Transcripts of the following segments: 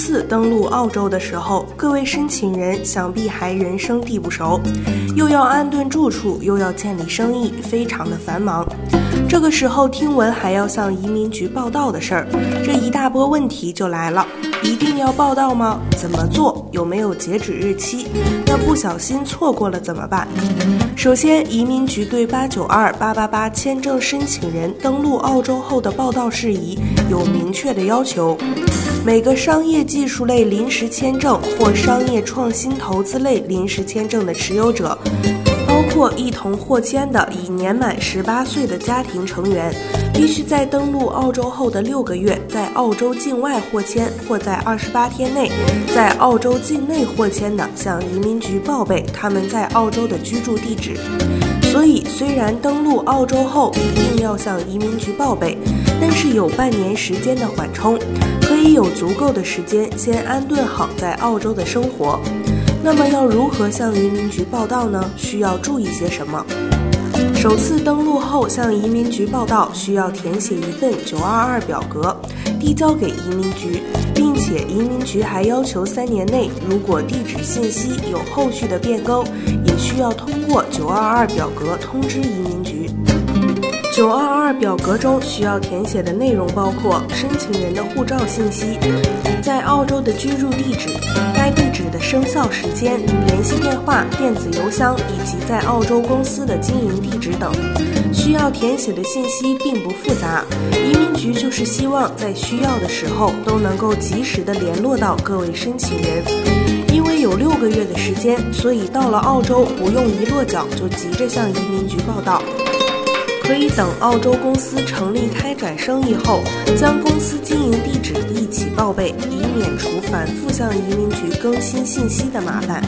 次登陆澳洲的时候，各位申请人想必还人生地不熟，又要安顿住处，又要建立生意，非常的繁忙。这个时候听闻还要向移民局报到的事儿，这一大波问题就来了：一定要报到吗？怎么做？有没有截止日期？那不小心错过了怎么办？首先，移民局对八九二八八八签证申请人登陆澳洲后的报到事宜有明确的要求。每个商业技术类临时签证或商业创新投资类临时签证的持有者，包括一同获签的已年满十八岁的家庭成员，必须在登陆澳洲后的六个月，在澳洲境外获签，或在二十八天内在澳洲境内获签的，向移民局报备他们在澳洲的居住地址。所以，虽然登陆澳洲后一定要向移民局报备，但是有半年时间的缓冲。可以有足够的时间先安顿好在澳洲的生活。那么要如何向移民局报到呢？需要注意些什么？首次登陆后向移民局报到，需要填写一份922表格，递交给移民局，并且移民局还要求三年内，如果地址信息有后续的变更，也需要通过922表格通知移民局。九二二表格中需要填写的内容包括申请人的护照信息、在澳洲的居住地址、该地址的生效时间、联系电话、电子邮箱以及在澳洲公司的经营地址等。需要填写的信息并不复杂，移民局就是希望在需要的时候都能够及时的联络到各位申请人。因为有六个月的时间，所以到了澳洲不用一落脚就急着向移民局报到。可以等澳洲公司成立开展生意后，将公司经营地址一起报备，以免除反复向移民局更新信息的麻烦。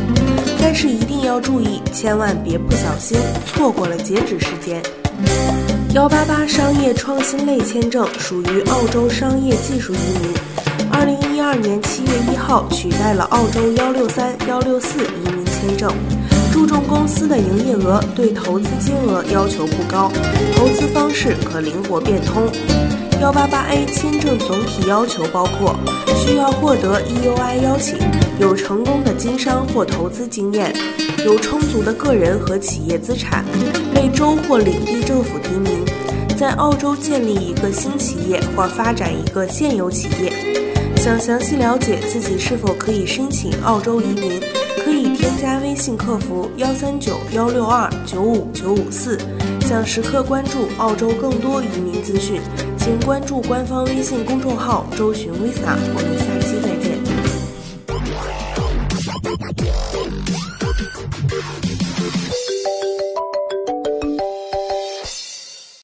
但是一定要注意，千万别不小心错过了截止时间。幺八八商业创新类签证属于澳洲商业技术移民，二零一二年七月一号取代了澳洲幺六三幺六四移民签证。注重公司的营业额，对投资金额要求不高，投资方式可灵活变通。幺八八 A 签证总体要求包括：需要获得 EUI 邀请，有成功的经商或投资经验，有充足的个人和企业资产，被州或领地政府提名，在澳洲建立一个新企业或发展一个现有企业。想详细了解自己是否可以申请澳洲移民。添加微信客服幺三九幺六二九五九五四，想时刻关注澳洲更多移民资讯，请关注官方微信公众号“周寻 visa”。我们下期再见。